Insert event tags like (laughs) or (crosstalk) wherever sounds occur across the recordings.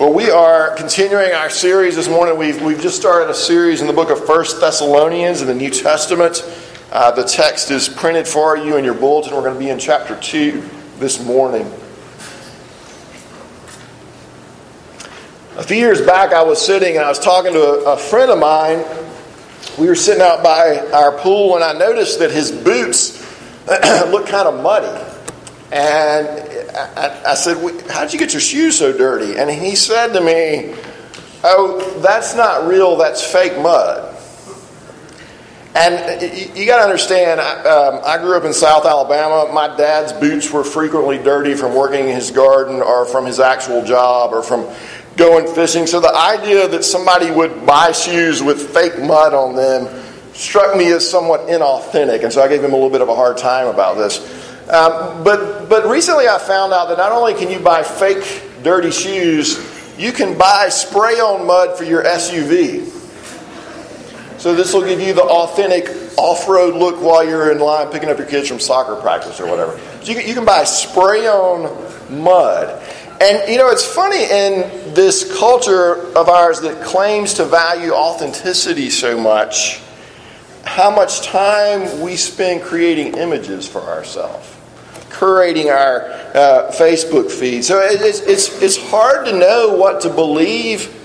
Well, we are continuing our series this morning. We've, we've just started a series in the book of First Thessalonians in the New Testament. Uh, the text is printed for you in your bulletin. We're going to be in chapter 2 this morning. A few years back, I was sitting and I was talking to a, a friend of mine. We were sitting out by our pool, and I noticed that his boots looked kind of muddy. And I, I said, How did you get your shoes so dirty? And he said to me, Oh, that's not real, that's fake mud. And you, got to understand, I, um, I grew up in South Alabama. My dad's boots were frequently dirty from working in his garden or from his actual job or from going fishing. So the idea that somebody would buy shoes with fake mud on them struck me as somewhat inauthentic. And so I gave him a little bit of a hard time about this. Um, but, but recently I found out that not only can you buy fake dirty shoes, you can buy spray on mud for your SUV. So this will give you the authentic off road look while you're in line picking up your kids from soccer practice or whatever. So you can, you can buy spray on mud. And you know, it's funny in this culture of ours that claims to value authenticity so much, how much time we spend creating images for ourselves curating our uh, Facebook feed. So it's, it's, it's hard to know what to believe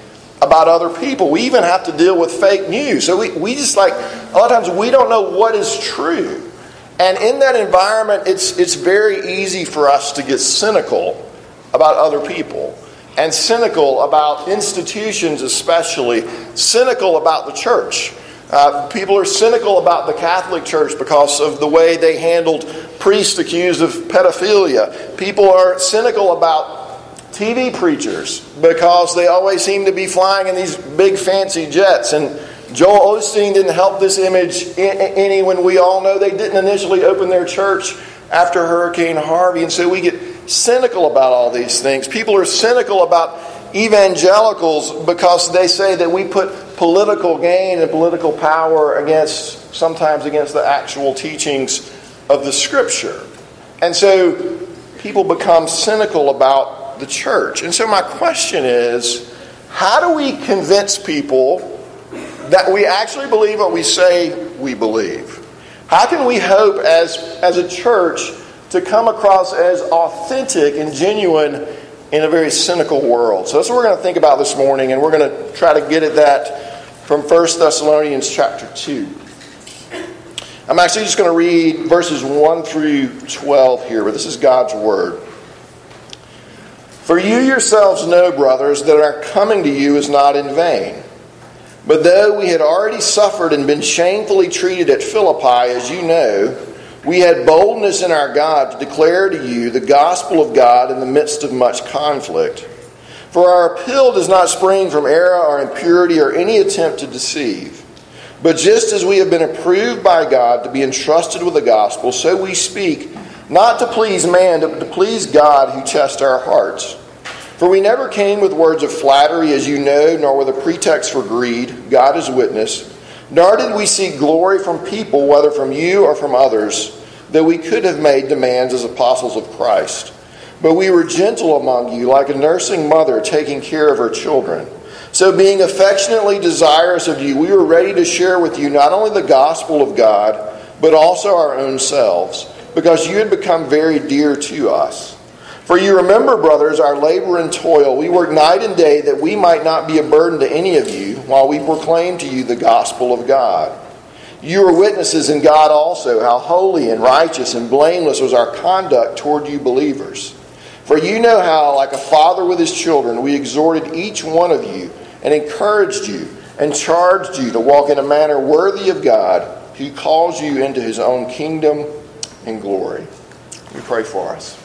about other people. We even have to deal with fake news. So we, we just like, a lot of times we don't know what is true. And in that environment, it's, it's very easy for us to get cynical about other people and cynical about institutions, especially, cynical about the church. Uh, people are cynical about the Catholic Church because of the way they handled priests accused of pedophilia. People are cynical about TV preachers because they always seem to be flying in these big fancy jets. And Joel Osteen didn't help this image any when we all know they didn't initially open their church after Hurricane Harvey. And so we get cynical about all these things. People are cynical about evangelicals because they say that we put political gain and political power against sometimes against the actual teachings of the Scripture. And so people become cynical about the church. And so my question is how do we convince people that we actually believe what we say we believe? How can we hope as, as a church to come across as authentic and genuine in a very cynical world? So that's what we're going to think about this morning, and we're going to try to get at that from 1 Thessalonians chapter 2. I'm actually just going to read verses 1 through 12 here, but this is God's word. For you yourselves know, brothers, that our coming to you is not in vain. But though we had already suffered and been shamefully treated at Philippi, as you know, we had boldness in our God to declare to you the gospel of God in the midst of much conflict. For our appeal does not spring from error or impurity or any attempt to deceive. But just as we have been approved by God to be entrusted with the gospel, so we speak, not to please man, but to please God who tests our hearts. For we never came with words of flattery, as you know, nor with a pretext for greed, God is witness. Nor did we seek glory from people, whether from you or from others, though we could have made demands as apostles of Christ. But we were gentle among you, like a nursing mother taking care of her children. So, being affectionately desirous of you, we were ready to share with you not only the gospel of God, but also our own selves, because you had become very dear to us. For you remember, brothers, our labor and toil. We worked night and day that we might not be a burden to any of you while we proclaim to you the gospel of God. You are witnesses in God also how holy and righteous and blameless was our conduct toward you believers. For you know how, like a father with his children, we exhorted each one of you and encouraged you and charged you to walk in a manner worthy of God who calls you into his own kingdom and glory. We pray for us.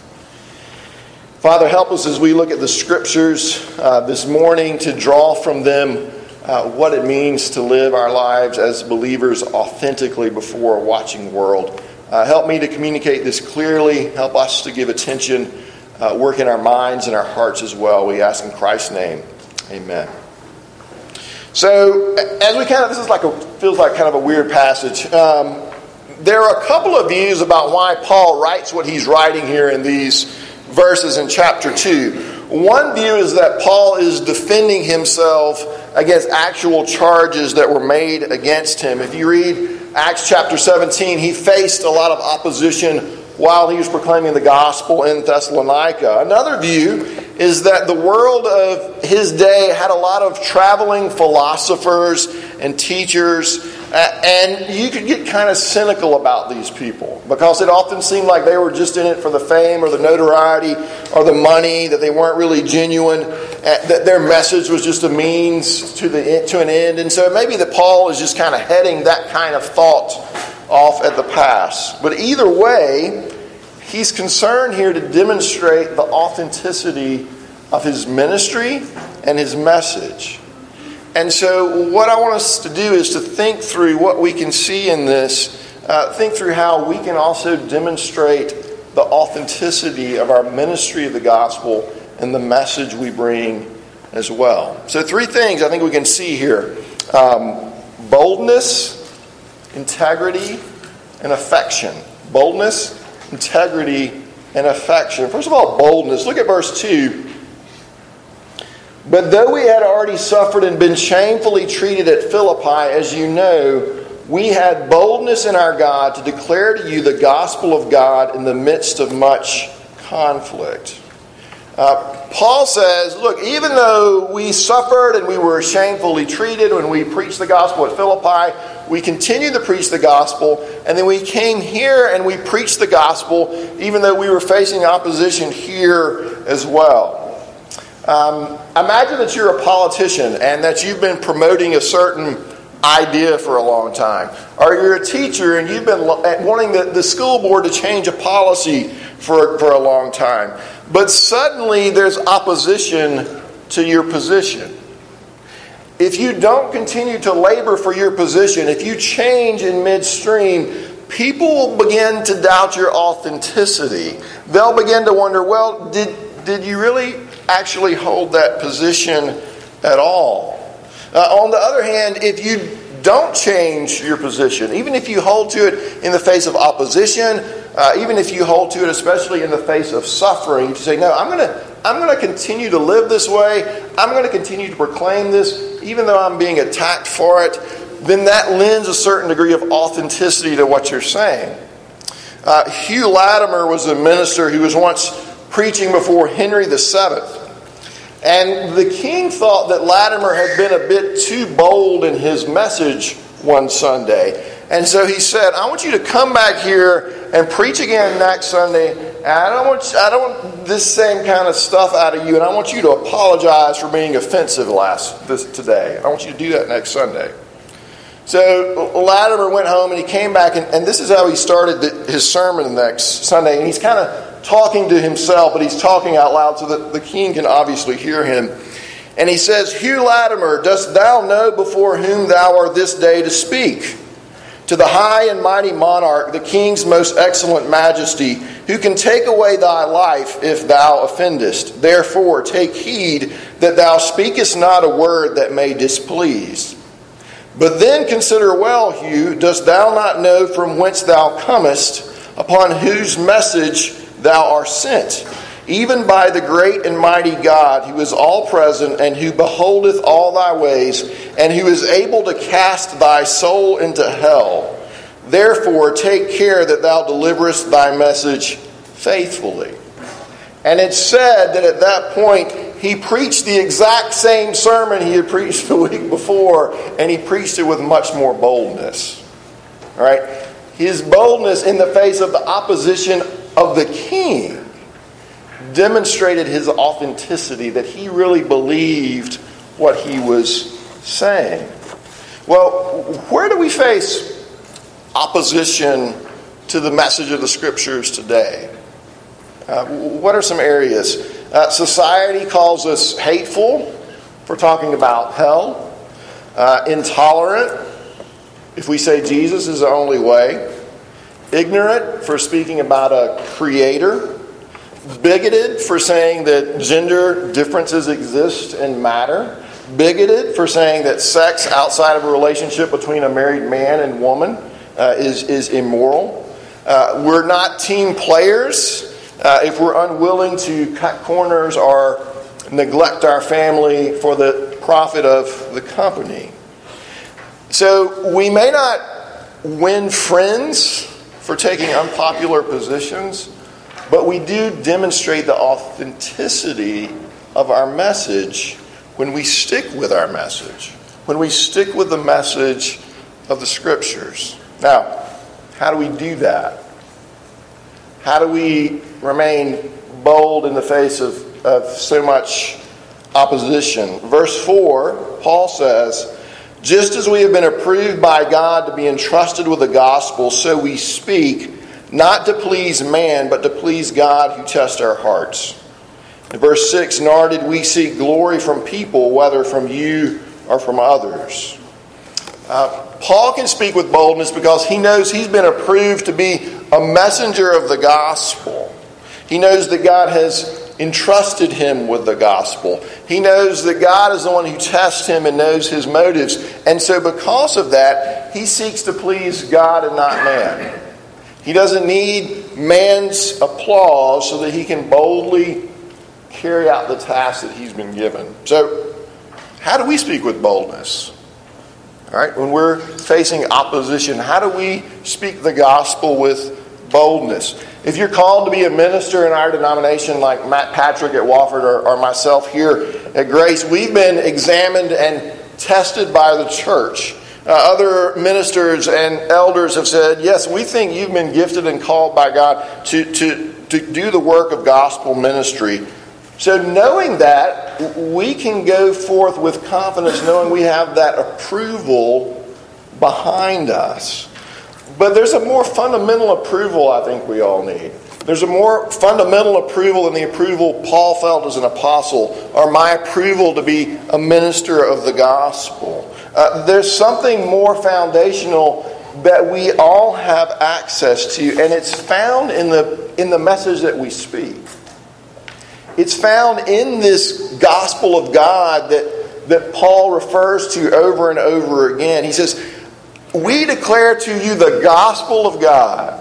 Father, help us as we look at the scriptures uh, this morning to draw from them uh, what it means to live our lives as believers authentically before a watching world. Uh, help me to communicate this clearly. Help us to give attention, uh, work in our minds and our hearts as well. We ask in Christ's name. Amen. So, as we kind of, this is like a, feels like kind of a weird passage. Um, there are a couple of views about why Paul writes what he's writing here in these verses in chapter 2. One view is that Paul is defending himself against actual charges that were made against him. If you read Acts chapter 17, he faced a lot of opposition while he was proclaiming the gospel in Thessalonica. Another view is that the world of his day had a lot of traveling philosophers and teachers, and you could get kind of cynical about these people because it often seemed like they were just in it for the fame or the notoriety or the money, that they weren't really genuine, that their message was just a means to, the, to an end. And so maybe that Paul is just kind of heading that kind of thought off at the pass. But either way, he's concerned here to demonstrate the authenticity of his ministry and his message. And so, what I want us to do is to think through what we can see in this, uh, think through how we can also demonstrate the authenticity of our ministry of the gospel and the message we bring as well. So, three things I think we can see here um, boldness, integrity, and affection. Boldness, integrity, and affection. First of all, boldness. Look at verse 2. But though we had already suffered and been shamefully treated at Philippi, as you know, we had boldness in our God to declare to you the gospel of God in the midst of much conflict. Uh, Paul says, look, even though we suffered and we were shamefully treated when we preached the gospel at Philippi, we continued to preach the gospel, and then we came here and we preached the gospel, even though we were facing opposition here as well. Um, imagine that you're a politician and that you've been promoting a certain idea for a long time. Or you're a teacher and you've been wanting the, the school board to change a policy for, for a long time. But suddenly there's opposition to your position. If you don't continue to labor for your position, if you change in midstream, people will begin to doubt your authenticity. They'll begin to wonder, well, did, did you really actually hold that position at all? Uh, on the other hand, if you don't change your position, even if you hold to it in the face of opposition, uh, even if you hold to it, especially in the face of suffering, to say, no, I'm going to I'm going to continue to live this way. I'm going to continue to proclaim this, even though I'm being attacked for it. Then that lends a certain degree of authenticity to what you're saying. Uh, Hugh Latimer was a minister who was once preaching before Henry VII. And the king thought that Latimer had been a bit too bold in his message one Sunday. And so he said, I want you to come back here and preach again next Sunday. And I don't want I don't want this same kind of stuff out of you, and I want you to apologize for being offensive last this today. I want you to do that next Sunday. So Latimer went home and he came back, and, and this is how he started the, his sermon next Sunday. And he's kind of talking to himself, but he's talking out loud so that the king can obviously hear him. And he says, Hugh Latimer, dost thou know before whom thou art this day to speak? To the high and mighty monarch, the king's most excellent majesty, who can take away thy life if thou offendest. Therefore, take heed that thou speakest not a word that may displease. But then consider well, Hugh, dost thou not know from whence thou comest, upon whose message thou art sent, even by the great and mighty God, who is all present and who beholdeth all thy ways, and who is able to cast thy soul into hell. Therefore, take care that thou deliverest thy message faithfully. And it's said that at that point, he preached the exact same sermon he had preached (laughs) the week before, and he preached it with much more boldness. All right? His boldness in the face of the opposition of the king demonstrated his authenticity, that he really believed what he was saying. Well, where do we face opposition to the message of the scriptures today? Uh, what are some areas? Uh, society calls us hateful for talking about hell, uh, intolerant if we say Jesus is the only way, ignorant for speaking about a creator, bigoted for saying that gender differences exist and matter, bigoted for saying that sex outside of a relationship between a married man and woman uh, is, is immoral. Uh, we're not team players uh, if we're unwilling to cut corners or neglect our family for the profit of the company. So we may not win friends for taking unpopular positions, but we do demonstrate the authenticity of our message when we stick with our message, when we stick with the message of the scriptures. Now, how do we do that? How do we remain bold in the face of, of so much opposition? Verse 4, Paul says, Just as we have been approved by God to be entrusted with the gospel, so we speak, not to please man, but to please God who tests our hearts. In verse 6, nor did we seek glory from people, whether from you or from others. Uh, Paul can speak with boldness because he knows he's been approved to be a messenger of the gospel. He knows that God has entrusted him with the gospel. He knows that God is the one who tests him and knows his motives. And so, because of that, he seeks to please God and not man. He doesn't need man's applause so that he can boldly carry out the task that he's been given. So, how do we speak with boldness? All right, when we're facing opposition, how do we speak the gospel with boldness? If you're called to be a minister in our denomination, like Matt Patrick at Wofford or, or myself here at Grace, we've been examined and tested by the church. Uh, other ministers and elders have said, Yes, we think you've been gifted and called by God to, to, to do the work of gospel ministry. So, knowing that, we can go forth with confidence, knowing we have that approval behind us. But there's a more fundamental approval I think we all need. There's a more fundamental approval than the approval Paul felt as an apostle, or my approval to be a minister of the gospel. Uh, there's something more foundational that we all have access to, and it's found in the, in the message that we speak. It's found in this gospel of God that, that Paul refers to over and over again. He says, We declare to you the gospel of God.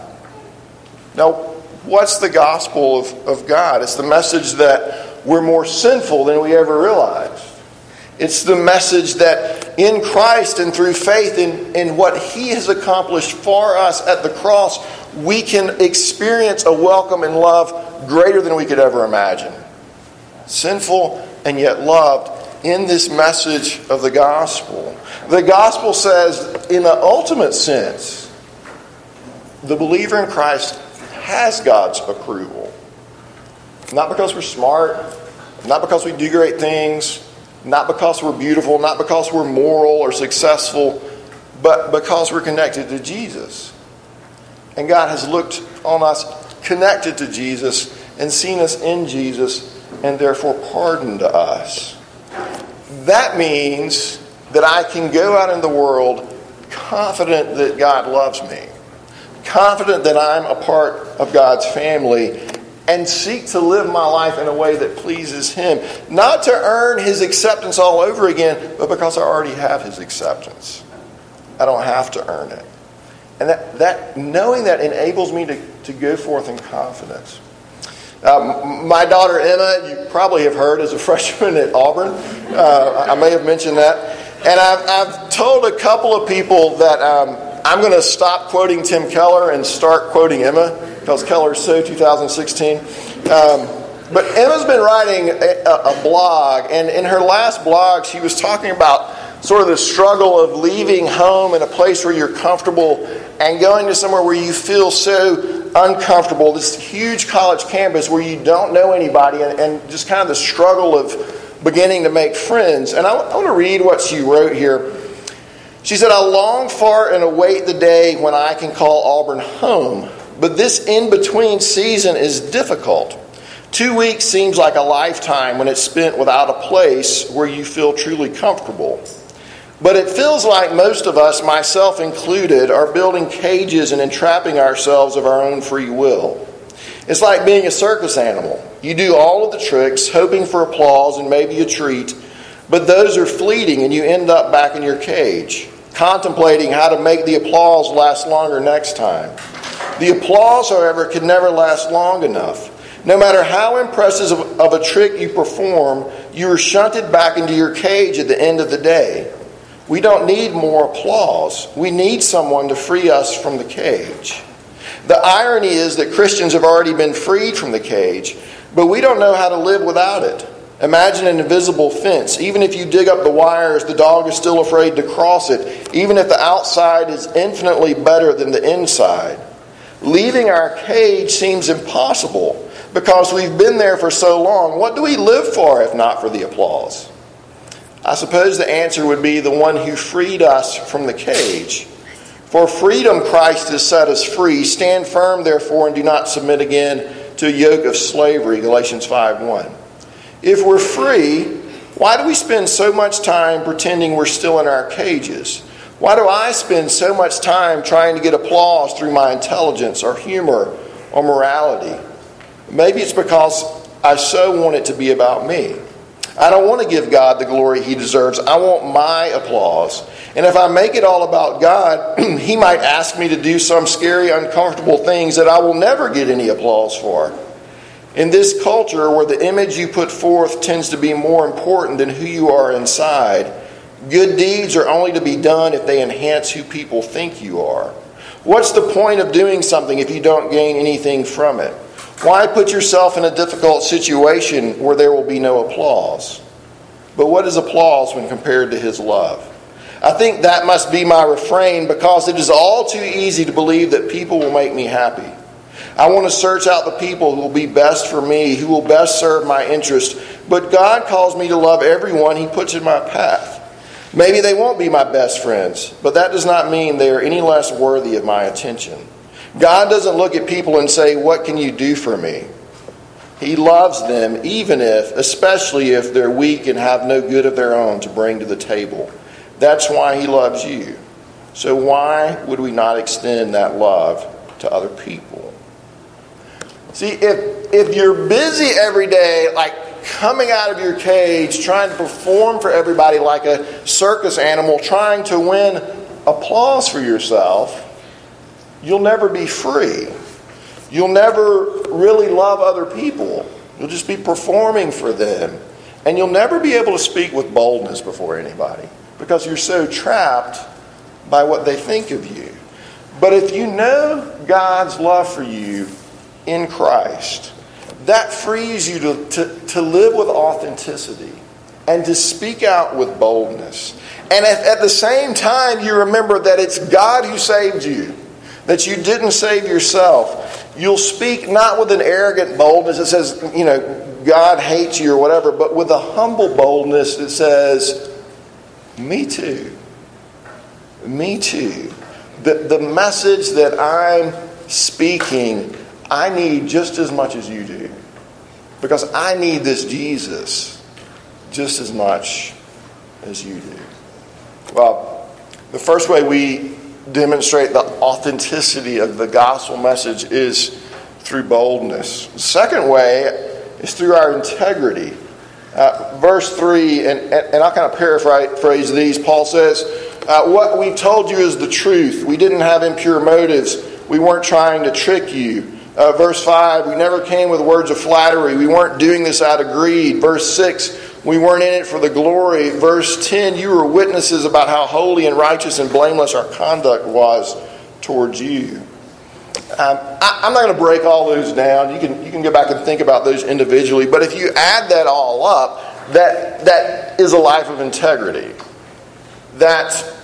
Now, what's the gospel of, of God? It's the message that we're more sinful than we ever realized. It's the message that in Christ and through faith in, in what He has accomplished for us at the cross, we can experience a welcome and love greater than we could ever imagine. Sinful and yet loved in this message of the gospel. The gospel says, in the ultimate sense, the believer in Christ has God's approval. Not because we're smart, not because we do great things, not because we're beautiful, not because we're moral or successful, but because we're connected to Jesus. And God has looked on us connected to Jesus and seen us in Jesus and therefore pardoned us. That means that I can go out in the world confident that God loves me, confident that I'm a part of God's family, and seek to live my life in a way that pleases Him. Not to earn His acceptance all over again, but because I already have His acceptance. I don't have to earn it. And that, that knowing that enables me to, to go forth in confidence. Um, my daughter Emma, you probably have heard, is a (laughs) freshman at Auburn. Uh, I may have mentioned that. And I've, I've told a couple of people that um, I'm going to stop quoting Tim Keller and start quoting Emma because Keller's so 2016. Um, but Emma's been writing a, a, blog, and in her last blog, she was talking about sort of the struggle of leaving home in a place where you're comfortable and going to somewhere where you feel so uncomfortable, this huge college campus where you don't know anybody, and, and just kind of the struggle of beginning to make friends. And I, I want to read what she wrote here. She said, I long for and await the day when I can call Auburn home. But this in between season is difficult. Two weeks seems like a lifetime when it's spent without a place where you feel truly comfortable. But it feels like most of us, myself included, are building cages and entrapping ourselves of our own free will. It's like being a circus animal. You do all of the tricks, hoping for applause and maybe a treat, but those are fleeting and you end up back in your cage, contemplating how to make the applause last longer next time. The applause, however, can never last long enough. No matter how impressive of a trick you perform, you are shunted back into your cage at the end of the day. We don't need more applause. We need someone to free us from the cage. The irony is that Christians have already been freed from the cage, but we don't know how to live without it. Imagine an invisible fence. Even if you dig up the wires, the dog is still afraid to cross it, even if the outside is infinitely better than the inside. Leaving our cage seems impossible because we've been there for so long. What do we live for if not for the applause? I suppose the answer would be the one who freed us from the cage. For freedom Christ has set us free. Stand firm, therefore, and do not submit again to a yoke of slavery. Galatians 5 1. If we're free, why do we spend so much time pretending we're still in our cages? Why do I spend so much time trying to get applause through my intelligence or humor or morality? Maybe it's because I so want it to be about me. I don't want to give God the glory he deserves. I want my applause. And if I make it all about God, (clears throat) he might ask me to do some scary, uncomfortable things that I will never get any applause for. In this culture where the image you put forth tends to be more important than who you are inside, good deeds are only to be done if they enhance who people think you are. What's the point of doing something if you don't gain anything from it? Why put yourself in a difficult situation where there will be no applause? But what is applause when compared to his love? I think that must be my refrain because it is all too easy to believe that people will make me happy. I want to search out the people who will be best for me, who will best serve my interest. But God calls me to love everyone He puts in my path. Maybe they won't be my best friends, but that does not mean they are any less worthy of my attention. God doesn't look at people and say, What can you do for me? He loves them, even if, especially if they're weak and have no good of their own to bring to the table. That's why He loves you. So, why would we not extend that love to other people? See, if, if you're busy every day, like coming out of your cage, trying to perform for everybody like a circus animal, trying to win applause for yourself, you'll never be free. You'll never really love other people. You'll just be performing for them. And you'll never be able to speak with boldness before anybody because you're so trapped by what they think of you. But if you know God's love for you, in Christ, that frees you to, to, to live with authenticity and to speak out with boldness. And at, at the same time, you remember that it's God who saved you, that you didn't save yourself. You'll speak not with an arrogant boldness that says, you know, God hates you or whatever, but with a humble boldness that says, Me too. Me too. The, the message that I'm speaking I need just as much as you do. Because I need this Jesus just as much as you do. Well, the first way we demonstrate the authenticity of the gospel message is through boldness. The second way is through our integrity. Uh, verse 3, and, and I'll kind of paraphrase these. Paul says, uh, What we told you is the truth. We didn't have impure motives. We weren't trying to trick you. Uh, verse 5, we never came with words of flattery. We weren't doing this out of greed. Verse 6, we weren't in it for the glory. Verse 10, you were witnesses about how holy and righteous and blameless our conduct was towards you. Um, I, am not going to break all those down. You can, you can go back and think about those individually. But if you add that all up, that, that is a life of integrity. That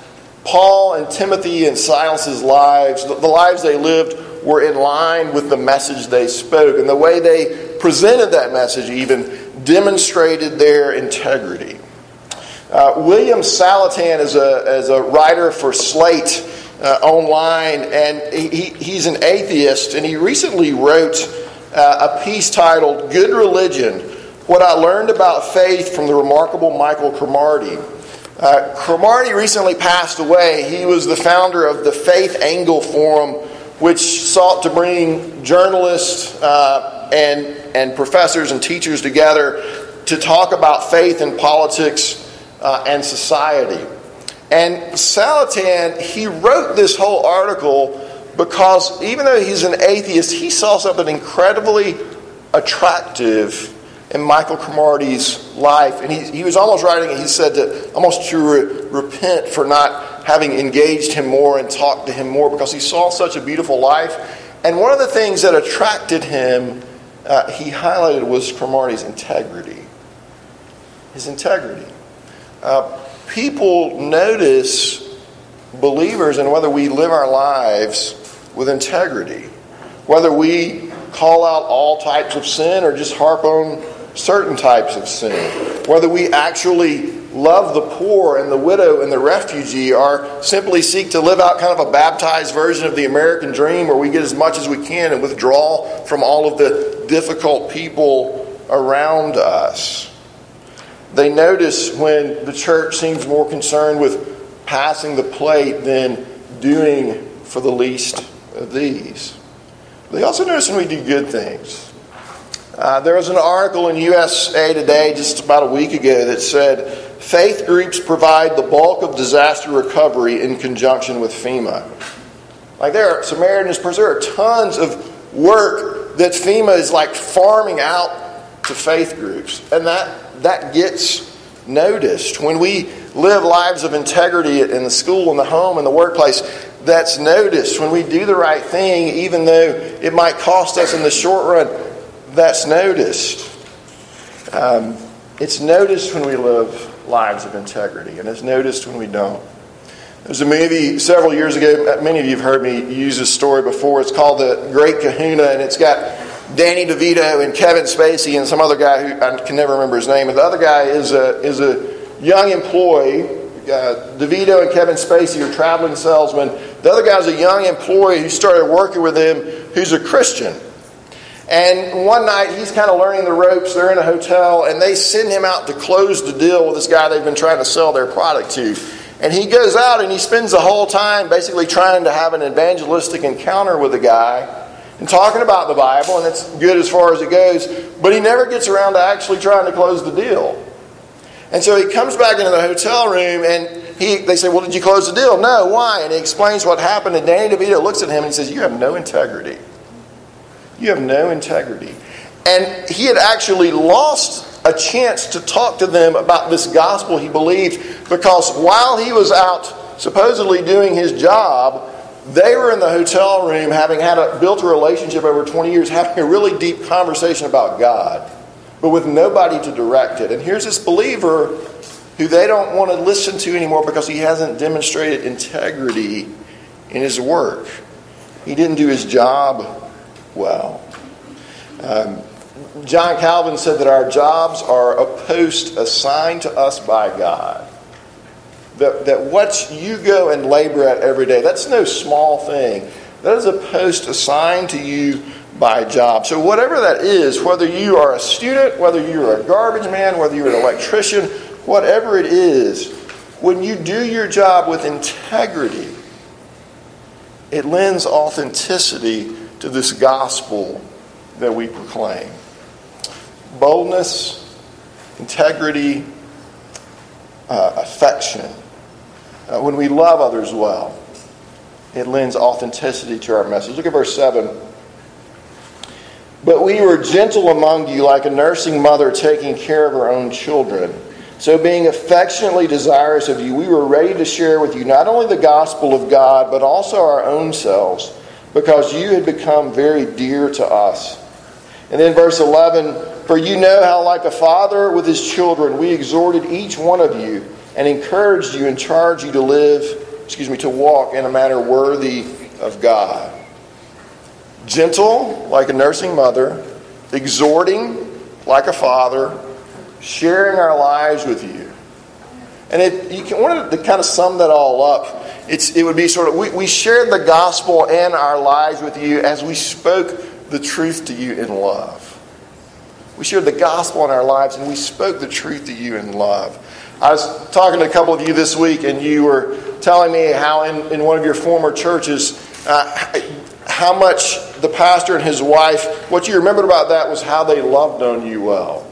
Paul and Timothy and Silas's lives, the, the lives they lived, were in line with the message they spoke. And the way they presented that message, even, demonstrated their integrity. Uh, William Saletan is a, is a writer for Slate uh, online, and he, he's an atheist, and he recently wrote uh, a piece titled Good Religion What I Learned About Faith from the Remarkable Michael Cromartie. Uh, Cromartie recently passed away. He was the founder of the Faith Angle Forum which sought to bring journalists uh, and, and professors and teachers together to talk about faith and politics uh, and society. And Saletan, he wrote this whole article because even though he's an atheist, he saw something incredibly attractive in Michael Cromartie's life. And he, he was almost writing it, he said that almost to re- repent for not having engaged him more and talked to him more because he saw such a beautiful life. And one of the things that attracted him, uh, he highlighted, was Cromartie's integrity. His integrity. Uh, people notice believers and whether we live our lives with integrity, whether we call out all types of sin or just harp on certain types of sin, whether we actually love the poor and the widow and the refugee, or simply seek to live out kind of a baptized version of the American dream where we get as much as we can and withdraw from all of the difficult people around us. They notice when the church seems more concerned with passing the plate than doing for the least of these. They also notice when we do good things. Uh, there was an article in USA Today just about a week ago that said faith groups provide the bulk of disaster recovery in conjunction with FEMA. Like there are Samaritan's are tons of work that FEMA is like farming out to faith groups. And that, that gets noticed. When we live lives of integrity in the school, in the home, in the workplace, that's noticed. When we do the right thing, even though it might cost us in the short run, that's noticed. Um, it's noticed when we live lives of integrity, and it's noticed when we don't. There's a movie several years ago, many of you have heard me use this story before. It's called The Great Kahuna, and it's got Danny DeVito and Kevin Spacey and some other guy who I can never remember his name. And the other guy is a, is a young employee. Uh, DeVito and Kevin Spacey are traveling salesmen. The other guy is a young employee who started working with him who's a Christian. And one night he's kind of learning the ropes. They're in a hotel and they send him out to close the deal with this guy they've been trying to sell their product to. And he goes out and he spends the whole time basically trying to have an evangelistic encounter with the guy and talking about the Bible, and it's good as far as it goes, but he never gets around to actually trying to close the deal. And so he comes back into the hotel room and he, they say, Well, did you close the deal? No, why? And he explains what happened. And Danny DeVito looks at him and he says, You have no integrity. You have no integrity. And he had actually lost a chance to talk to them about this gospel he believed because while he was out supposedly doing his job, they were in the hotel room having had a, built a relationship over 20 years, having a really deep conversation about God, but with nobody to direct it. And here's this believer who they don't want to listen to anymore because he hasn't demonstrated integrity in his work. He didn't do his job well. Um, John Calvin said that our jobs are a post assigned to us by God that, that what you go and labor at every day, that's no small thing. That is a post assigned to you by job. So, whatever that is, whether you are a student, whether you're a garbage man, whether you're an electrician, whatever it is, when you do your job with integrity, it lends authenticity to this gospel that we proclaim. Boldness, integrity, uh, affection uh, when we love others well, it lends authenticity to our message. Look at verse 7. But we were gentle among you, like a nursing mother taking care of her own children. So, being affectionately desirous of you, we were ready to share with you not only the gospel of God, but also our own selves, because you had become very dear to us. And then, verse 11 For you know how, like a father with his children, we exhorted each one of you and encouraged you and charged you to live, excuse me, to walk in a manner worthy of God. Gentle, like a nursing mother, exhorting, like a father, sharing our lives with you. And it, you can, wanted to kind of sum that all up. It's, it would be sort of we, we shared the gospel and our lives with you as we spoke the truth to you in love. We shared the gospel in our lives and we spoke the truth to you in love. I was talking to a couple of you this week, and you were telling me how in, in one of your former churches, uh, how much the pastor and his wife, what you remembered about that was how they loved on you well.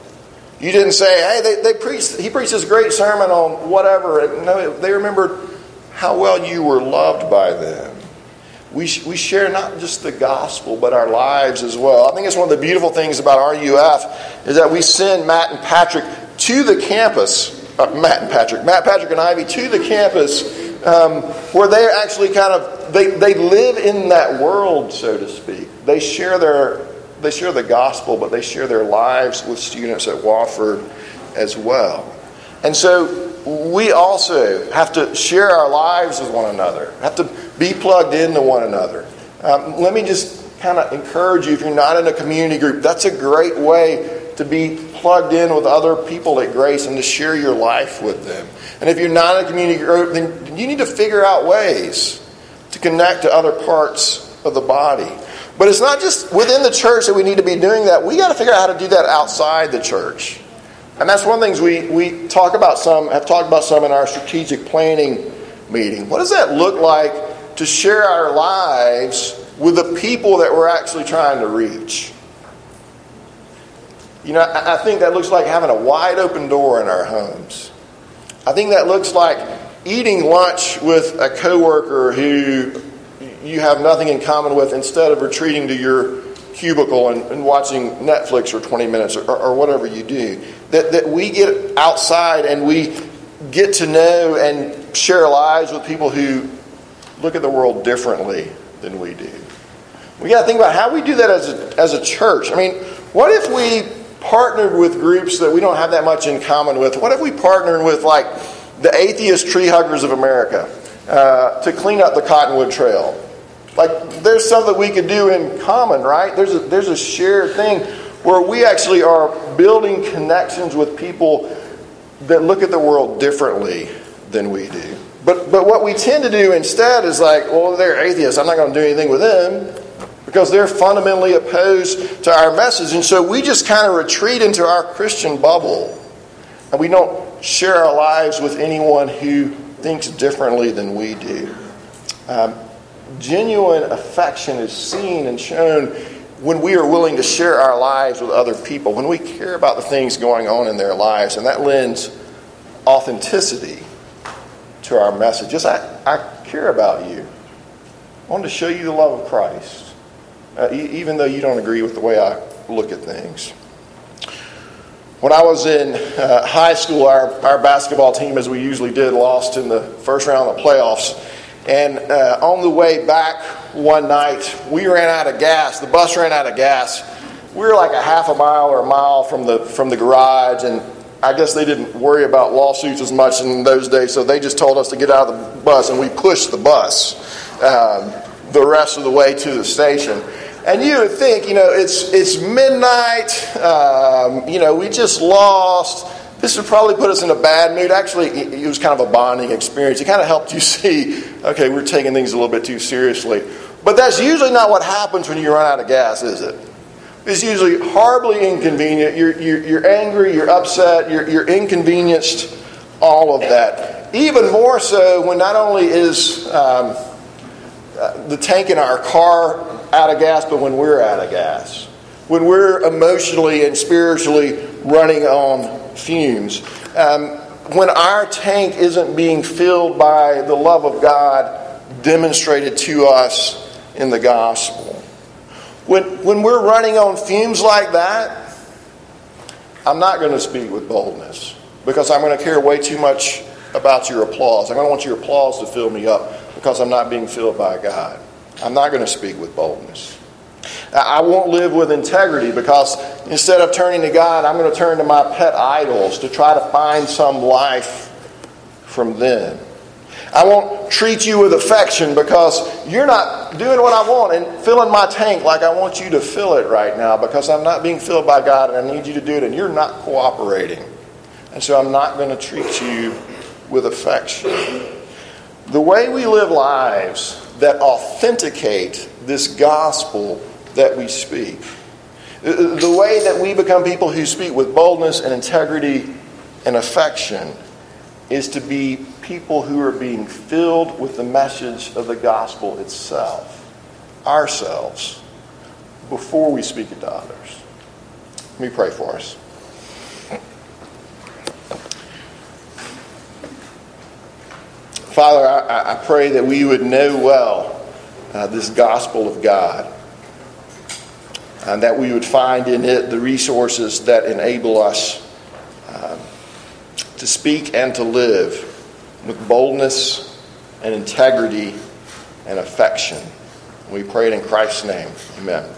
You didn't say, hey, they, they preached, he preached this great sermon on whatever. No, they remembered how well you were loved by them. we, we share not just the gospel, but our lives as well. I think it's one of the beautiful things about RUF is that we send Matt and Patrick to the campus. Uh, Matt and Patrick, Matt, Patrick, and Ivy to the campus um, where they actually kind of they, they live in that world, so to speak. They share their they share the gospel, but they share their lives with students at Wofford as well. And so we also have to share our lives with one another, have to be plugged into one another. Um, let me just kind of encourage you if you're not in a community group, that's a great way to be plugged in with other people at Grace and to share your life with them. And if you're not in a community group, then you need to figure out ways to connect to other parts of the body. But it's not just within the church that we need to be doing that. We got to figure out how to do that outside the church. And that's one of the things we, we talk about some, have talked about some in our strategic planning meeting. What does that look like to share our lives with the people that we're actually trying to reach? You know, I think that looks like having a wide open door in our homes. I think that looks like eating lunch with a coworker who you have nothing in common with instead of retreating to your cubicle and, and watching Netflix for 20 minutes or, or whatever you do. That, that we get outside and we get to know and share lives with people who look at the world differently than we do. We got to think about how we do that as a, as a church. I mean, what if we partnered with groups that we don't have that much in common with? What if we partnered with, like, the Atheist Tree Huggers of America uh, to clean up the Cottonwood Trail? Like, there's something we could do in common, right? There's a, there's a shared thing where we actually are building connections with people that look at the world differently than we do. But, but what we tend to do instead is like, well, they're atheists. I'm not going to do anything with them because they're fundamentally opposed to our message. And so we just kind of retreat into our Christian bubble. And we don't share our lives with anyone who thinks differently than we do. Um, genuine affection is seen and shown when we are willing to share our lives with other people, when we care about the things going on in their lives, and that lends authenticity to our message. Just, I, I care about you. I want to show you the love of Christ, uh, e- even though you don't agree with the way I look at things. When I was in uh, high school, our, our basketball team, as we usually did, lost in the first round of the playoffs. And uh, on the way back one night, we ran out of gas. The bus ran out of gas. We were like a half a mile or a mile from the from the garage, and I guess they didn't worry about lawsuits as much in those days, so they just told us to get out of the bus, and we pushed the bus um, the rest of the way to the station. And you would think, you know, it's it's midnight. Um, you know, we just lost this would probably put us in a bad mood. Actually, it was kind of a bonding experience. It kind of helped you (laughs) see, okay, we're taking things a little bit too seriously. But that's usually not what happens when you run out of gas, is it? It's usually horribly inconvenient. You're, you're, you're angry, you're upset, you're, you're inconvenienced, all of that. Even more so when not only is um, uh, the tank in our car out of gas, but when we're out of gas. When we're emotionally and spiritually running on fumes. Um, when our tank isn't being filled by the love of God demonstrated to us in the gospel. When, when we're running on fumes like that, I'm not going to speak with boldness because I'm going to care way too much about your applause. I'm going to want your applause to fill me up because I'm not being filled by God. I'm not going to speak with boldness. I won't live with integrity because instead of turning to God, I'm going to turn to my pet idols to try to find some life from them. I won't treat you with affection because you're not doing what I want and filling my tank like I want you to fill it right now because I'm not being filled by God and I need you to do it and you're not cooperating. And so I'm not going to treat you with affection. The way we live lives that authenticate this gospel that we speak. The way that we become people who speak with boldness and integrity and affection is to be people who are being filled with the message of the gospel itself, ourselves, before we speak it to others. Let me pray for us. Father, I, I pray that we would know well uh, this gospel of God. And that we would find in it the resources that enable us uh, to speak and to live with boldness and integrity and affection. We pray it in Christ's name. Amen.